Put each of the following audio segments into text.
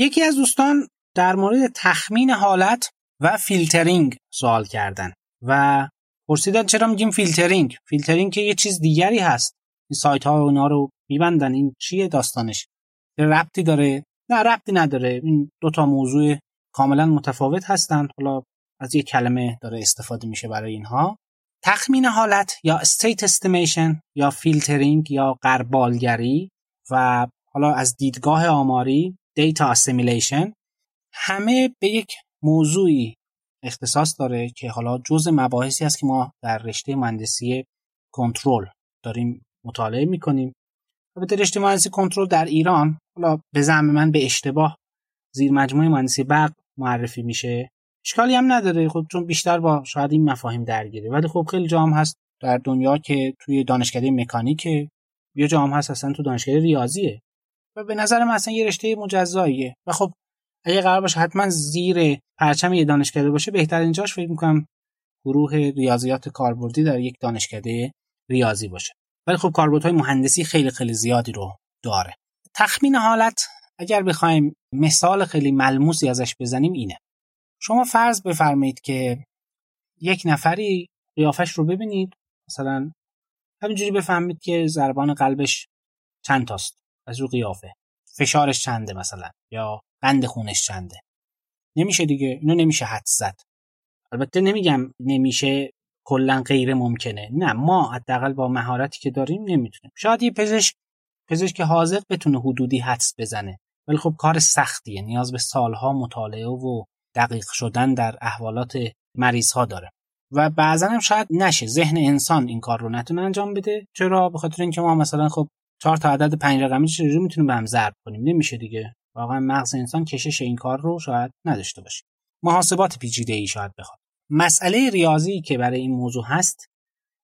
یکی از دوستان در مورد تخمین حالت و فیلترینگ سوال کردن و پرسیدن چرا میگیم فیلترینگ؟ فیلترینگ که یه چیز دیگری هست. این سایت ها اونا رو میبندن. این چیه داستانش؟ ربطی داره؟ نه ربطی نداره. این دو تا موضوع کاملا متفاوت هستند حالا از یک کلمه داره استفاده میشه برای اینها. تخمین حالت یا state estimation یا فیلترینگ یا غربالگری و حالا از دیدگاه آماری data assimilation همه به یک موضوعی اختصاص داره که حالا جز مباحثی است که ما در رشته مهندسی کنترل داریم مطالعه می‌کنیم. البته رشته مهندسی کنترل در ایران حالا به زعم من به اشتباه زیر مجموعه مهندسی برق معرفی میشه. اشکالی هم نداره. خب چون بیشتر با شاید این مفاهیم درگیره. ولی خب خیلی جام هست در دنیا که توی دانشکده مکانیک یه جام هست اصلا تو دانشکده ریاضیه. و به نظر من اصلا یه رشته مجزاییه. و خب اگه قرار باشه حتما زیر پرچم یه دانشکده باشه بهترین جاش فکر می‌کنم گروه ریاضیات کاربردی در یک دانشکده ریاضی باشه. ولی خب کاربردهای مهندسی خیلی خیلی زیادی رو داره. تخمین حالت اگر بخوایم مثال خیلی ملموسی ازش بزنیم اینه. شما فرض بفرمایید که یک نفری قیافش رو ببینید مثلا همینجوری بفهمید که ضربان قلبش چند تاست. از رو قیافه. فشارش چنده مثلا یا قند خونش چنده. نمیشه دیگه اینو نمیشه حد زد. البته نمیگم نمیشه کلا غیر ممکنه. نه ما حداقل با مهارتی که داریم نمی‌تونیم. شاید یه پزشک پزشک حاضر بتونه حدودی حدس بزنه. ولی خب کار سختیه. نیاز به سالها مطالعه و دقیق شدن در احوالات مریض ها داره. و بعضا هم شاید نشه. ذهن انسان این کار رو نتونه انجام بده. چرا؟ به خاطر اینکه ما مثلا خب چهار تا عدد پنج رقمی چجوری می‌تونیم به هم ضرب کنیم؟ نمیشه دیگه. واقعا مغز انسان کشش این کار رو شاید نداشته باشه. محاسبات پیچیده ای شاید بخواد. مسئله ریاضی که برای این موضوع هست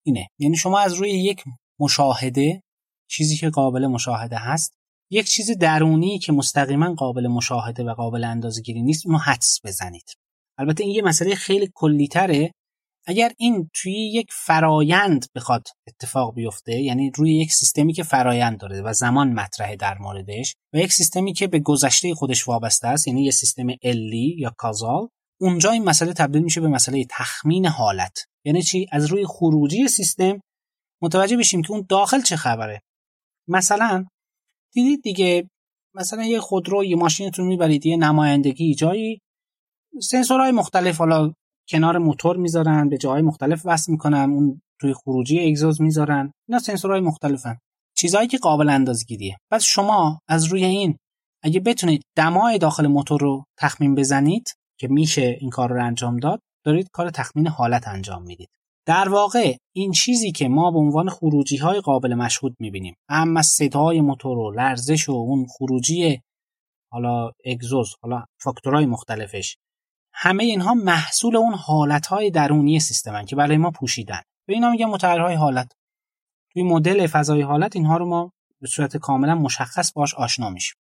اینه. یعنی شما از روی یک مشاهده چیزی که قابل مشاهده هست یک چیز درونی که مستقیما قابل مشاهده و قابل اندازه‌گیری نیست اونو حدس بزنید. البته این یه مسئله خیلی کلیتره. اگر این توی یک فرایند بخواد اتفاق بیفته یعنی روی یک سیستمی که فرایند داره و زمان مطرحه در موردش و یک سیستمی که به گذشته خودش وابسته است یعنی یه سیستم الی یا کازال اونجا این مسئله تبدیل میشه به مسئله تخمین حالت. یعنی چی؟ از روی خروجی سیستم متوجه بشیم که اون داخل چه خبره. مثلا دیدید دیگه مثلا یه خودرو یه ماشینتون می‌برید یه نمایندگی جایی سنسورهای مختلف حالا کنار موتور می‌ذارن به جاهای مختلف وصل می‌کنن اون توی خروجی اگزوز می‌ذارن. اینا سنسورهای مختلفن. چیزهایی که قابل اندازگیریه پس شما از روی این اگه بتونید دمای داخل موتور رو تخمین بزنید که میشه این کار رو انجام داد دارید کار تخمین حالت انجام می‌دید. در واقع این چیزی که ما به عنوان خروجی های قابل مشهود می‌بینیم. اما صدای موتور و لرزش و اون خروجی حالا اگزوز حالا فاکتورهای مختلفش همه اینها محصول اون حالتهای درونی سیستمن که برای ما پوشیدن. به اینا میگن متغیرهای حالت. توی مدل فضای حالت اینها رو ما به صورت کاملا مشخص باش آشنا میشیم.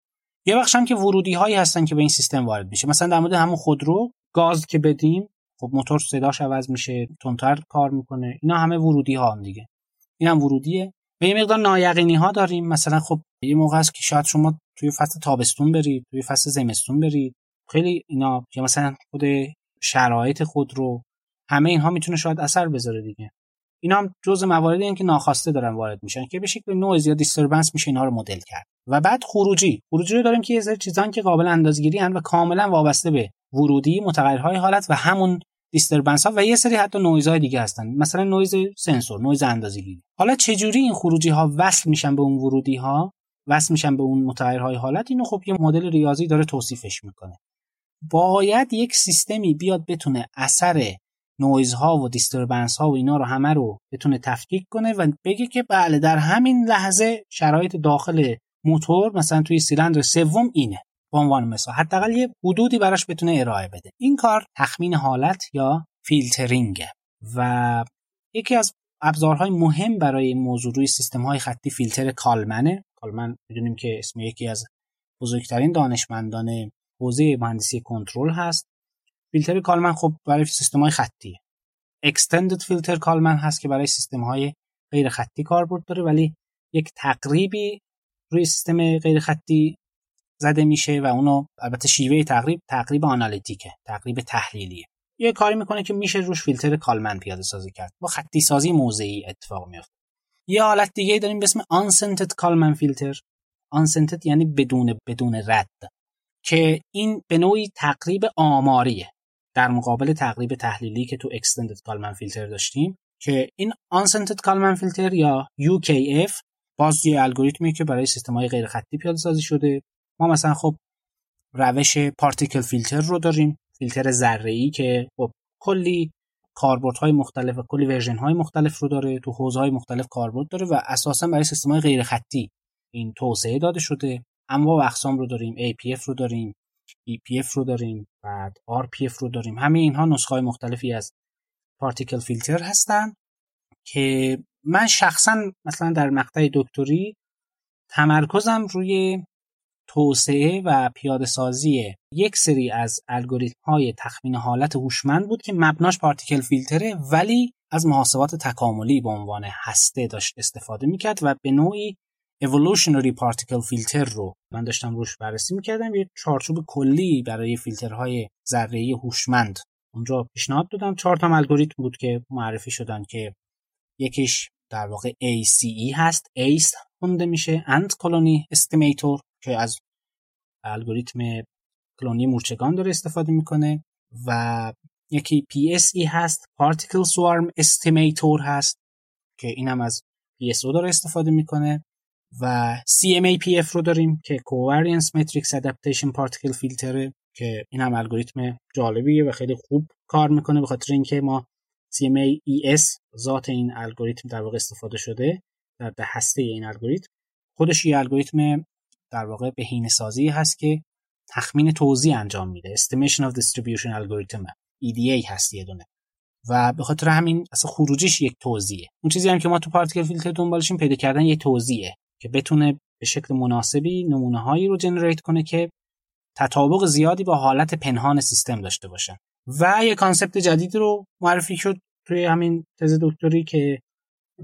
یه بخش هم که ورودی هایی هستن که به این سیستم وارد میشه. مثلا در مورد همون خودرو گاز که بدیم خب موتور صداش عوض میشه تندتر کار می‌کنه. اینا همه ورودی ها هم دیگه. این هم ورودیه. به یه مقدار نایقینی ها داریم. مثلا خب یه موقع است که شاید شما توی فصل تابستون برید توی فصل زمستون برید. خیلی اینا یا مثلا خود شرایط خودرو همه اینها می‌تونه شاید اثر بذاره دیگه. اینا هم جزء مواردی که ناخواسته دارن وارد میشن که به شکل نویز یا disturbance میشه اینها رو مدل کرد. و بعد خروجی. خروجی رو داریم که یه سری چیزان که قابل اندازه‌گیری و کاملا وابسته به ورودی متغیرهای حالت و همون disturbance ها و یه سری حتی نویز های دیگه هستن مثلا نویز سنسور نویز اندازه‌گیری. حالا چجوری این خروجی ها وصل میشن به اون ورودی ها وصل میشن به اون متغیرهای حالت؟ اینو خب یه مدل ریاضی داره توصیفش می‌کنه. باید یک سیستمی بیاد بتونه اثر نویز ها و disturbance ها و اینا رو همه رو بتونه تفکیک کنه و بگه که بله در همین لحظه شرایط داخل موتور مثلا توی سیلندر سوم اینه به عنوان مثال. حداقل یه حدودی براش بتونه ارائه بده. این کار تخمین حالت یا فیلترینگه و یکی از ابزارهای مهم برای این موضوع روی سیستم های خطی فیلتر کالمنه. کالمن می‌دونیم که اسم یکی از بزرگترین دانشمندان حوزه مهندسی کنترل هست. فیلتر کالمن خب برای سیستم های خطی اکستندد فیلتر کالمن هست که برای سیستم های غیر خطی کاربرد داره ولی یک تقریبی روی سیستم غیر خطی زده میشه و اونو البته شیوه تقریب تقریب آنالیتیکه تقریب تحلیلیه. یه کاری می‌کنه که میشه روش فیلتر کالمن پیاده سازی کرد. با خطی سازی موضعی اتفاق میفته یه حالت دیگه داریم به اسم unscented کالمن فیلتر. unscented یعنی بدون بدون رد. که این به نوعی تقریب آماریه در مقابل تقریب تحلیلی که تو extended کالمن فیلتر داشتیم که این unscented کالمن فیلتر یا UKF باز یه الگوریتمی که برای سیستم های غیر خطی پیاده سازی شده. ما مثلا خب روش پارتیکل فیلتر رو داریم فیلتر ذره ای که خب کلی های مختلف و کلی ورژن های مختلف رو داره تو حوزه های مختلف کاربرد داره و اساسا برای سیستم های غیر خطی این توسعه داده شده. اما و اقسام رو داریم APF رو داریم EPF رو داریم بعد RPF رو داریم. همه اینها نسخه های مختلفی از پارتیکل فیلتر هستن که من شخصا مثلا در مقطع دکتری تمرکزم روی توسعه و پیاده سازی یک سری از الگوریتم های تخمین حالت هوشمند بود که مبناش پارتیکل فیلتره ولی از محاسبات تکاملی به عنوان هسته داشت استفاده می‌کرد و به نوعی evolutionary particle filter رو من داشتم روش بررسی می‌کردم یه چارچوب کلی برای فیلترهای ذره‌ای هوشمند. اونجا پیشنهاد دادم. چهار تا الگوریتم بود که معرفی شدن که یکیش در واقع ACE هست ACE خونده میشه Ant Colony Estimator که از الگوریتم کلونی مورچگان داره استفاده می‌کنه و یکی PSE هست Particle Swarm Estimator هست که اینم از PSO داره استفاده می‌کنه. و CMAPF رو داریم که Covariance Matrix Adaptation Particle Filter که این هم الگوریتم جالبیه و خیلی خوب کار می‌کنه به خاطر اینکه ما CMAES ذات این الگوریتم در واقع استفاده شده در هسته این الگوریتم خودش یه الگوریتم در واقع بهینه سازی هست که تخمین توزیع انجام میده. Estimation of Distribution Algorithm. EDA هست یه دونه. و به خاطر همین اصلا خروجیش یک توزیعه. اون چیزی هم که ما تو پارتیکل فیلتر دنبالشیم پیدا کردن یه توزیعه. که بتونه به شکل مناسبی نمونه هایی رو جنریت کنه که تطابق زیادی با حالت پنهان سیستم داشته باشن و یه concept جدید رو معرفی شد توی همین تز دکتری که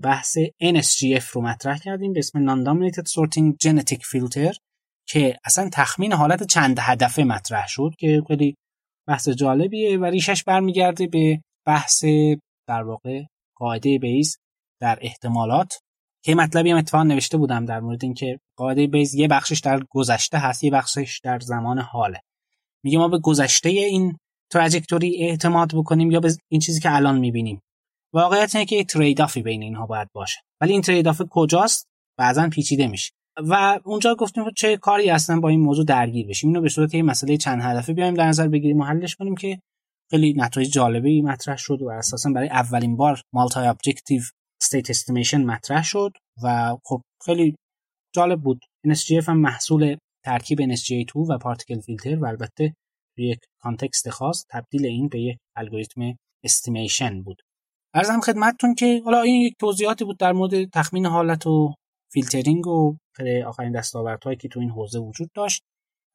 بحث NSGF رو مطرح کردیم به اسم Non-Dominated Sorting Genetic Filter که اصلا تخمین حالت چند هدفه مطرح شد که خیلی بحث جالبیه و ریشش برمیگرده به بحث در واقع قاعده بیز در احتمالات. که مطلبی هم اتفاقا نوشته بودم در مورد اینکه قاعده بیز یه بخشش در گذشته هست یه بخشش در زمان حاله. میگه ما به گذشته این trajectory اعتماد بکنیم یا به این چیزی که الان می‌بینیم. واقعیت اینه که trade-off ی بین اینها باید باشه. ولی این trade-off کجاست؟ بعضا پیچیده میشه. و اونجا گفتیم چه کاری اصلا با این موضوع درگیر بشیم. اینو به صورت یه مسئله چند هدفه بیایم در نظر بگیریم و حلش کنیم که خیلی نتایج جالبی مطرح شد و اساسا برای اولین بار multi-objective state estimation مطرح شد و خب خیلی جالب بود. NSGF هم محصول ترکیب NSGA2 و particle filter و البته یک context خاص تبدیل این به یک الگوریتم estimation بود. عرضم خدمتتون که حالا این یک توضیحاتی بود در مورد تخمین حالت و فیلترینگ و آخرین دستاوردهایی که تو این حوزه وجود داشت.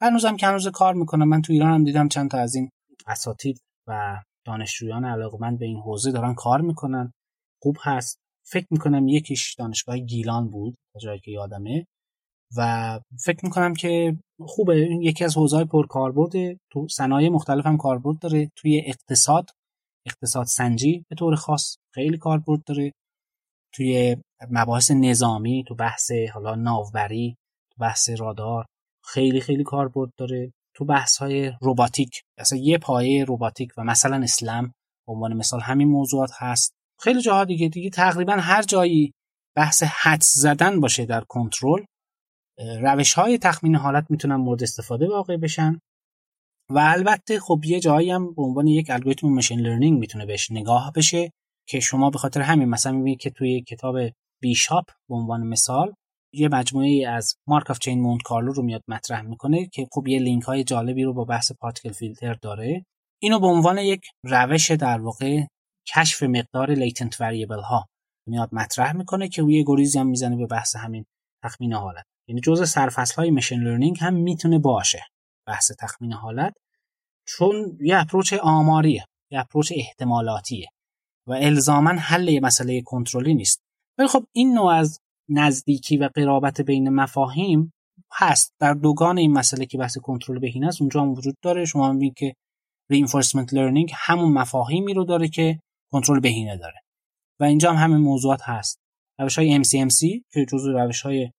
هنوزم که هنوز کار می‌کنم. من تو ایران هم دیدم چند تا از این اساتید و دانشجویان علاقمند به این حوزه دارن کار می‌کنن. خوب هست. فکر می‌کنم یکیش دانشگاه گیلان بود تا جایی که یادمه. و فکر می‌کنم که خوبه یکی از حوزه‌های پرکاربرد تو صنایع مختلف هم کاربرد داره. توی اقتصاد اقتصاد سنجی به طور خاص خیلی کاربرد داره. توی مباحث نظامی تو بحث حالا ناوبری تو بحث رادار خیلی خیلی کاربرد داره. تو بحث های روباتیک مثلا یه پایه روباتیک و مثلا اسلام به عنوان مثال همین موضوعات هست. خیلی جاها دیگه دیگه تقریبا هر جایی بحث حدس زدن باشه در کنترل روش های تخمین حالت می‌تونن مورد استفاده واقع بشن. و البته خب یه جایی هم به عنوان یک الگوریتم machine learning می‌تونه بهش نگاه بشه که شما به خاطر همین مثلا می‌بینید که توی کتاب بیشاپ به عنوان مثال یه مجموعه از Markov chain Monte Carlo رو میاد مطرح می‌کنه که خب یه لینک های جالبی رو با بحث particle filter داره. اینو به عنوان یک روش در واقع کشف مقدار latent variable ها میاد مطرح می‌کنه که یه گریزی هم می‌زنه به بحث همین تخمین حالت. یعنی جزء سرفصل های machine learning هم می‌تونه باشه بحث تخمین حالت چون یه approach آماریه یه approach احتمالاتیه و الزاما حل مسئله کنترلی نیست. ولی خب این نوع از نزدیکی و قرابت بین مفاهیم هست. در دوگان این مسئله که بحث کنترل بهینه است اونجا هم وجود داره. شما می‌بینید که reinforcement learning همون مفاهیمی رو داره که کنترل بهینه داره. و اینجا هم همین موضوعات هست. روش های MCMC که جزو روش های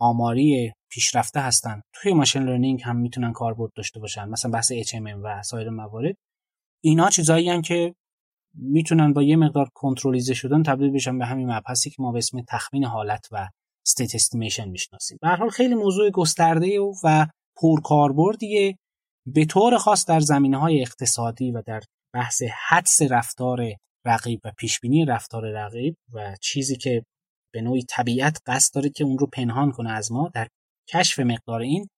آماری پیشرفته هستن توی machine learning هم می‌تونن کاربرد داشته باشن مثلا بحث HMM و سایر موارد. اینا چیزایی که می‌تونن با یه مقدار کنترلیزه شدن تبدیل بشن به همین مبحثی که ما به اسم تخمین حالت و state estimation می‌شناسیم. به هر حال خیلی موضوع گسترده و پرکاربردیه به طور خاص در زمینه های اقتصادی و در بحث حدس رفتار رقیب و پیشبینی رفتار رقیب و چیزی که به نوعی طبیعت قصد داره که اون رو پنهان کنه از ما در کشف مقدار این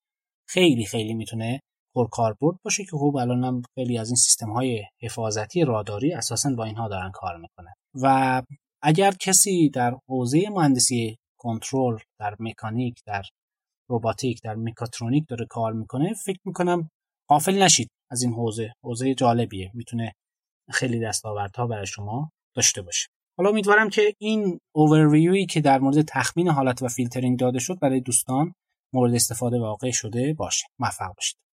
خیلی خیلی می‌تونه پرکاربرد باشه که خب الان هم خیلی از این سیستم های حفاظتی راداری اساسا با اینها دارن کار می‌کنن. و اگر کسی در حوزه مهندسی کنترل در مکانیک در روباتیک در میکاترونیک داره کار می‌کنه فکر می‌کنم غافل نشید. از این حوزه. حوزه جالبیه. می‌تونه خیلی دستاوردها برای شما داشته باشه. حالا امیدوارم که این اوورویوی که در مورد تخمین حالت و فیلترینگ داده شد برای دوستان مورد استفاده واقع شده باشه. موفق باشید.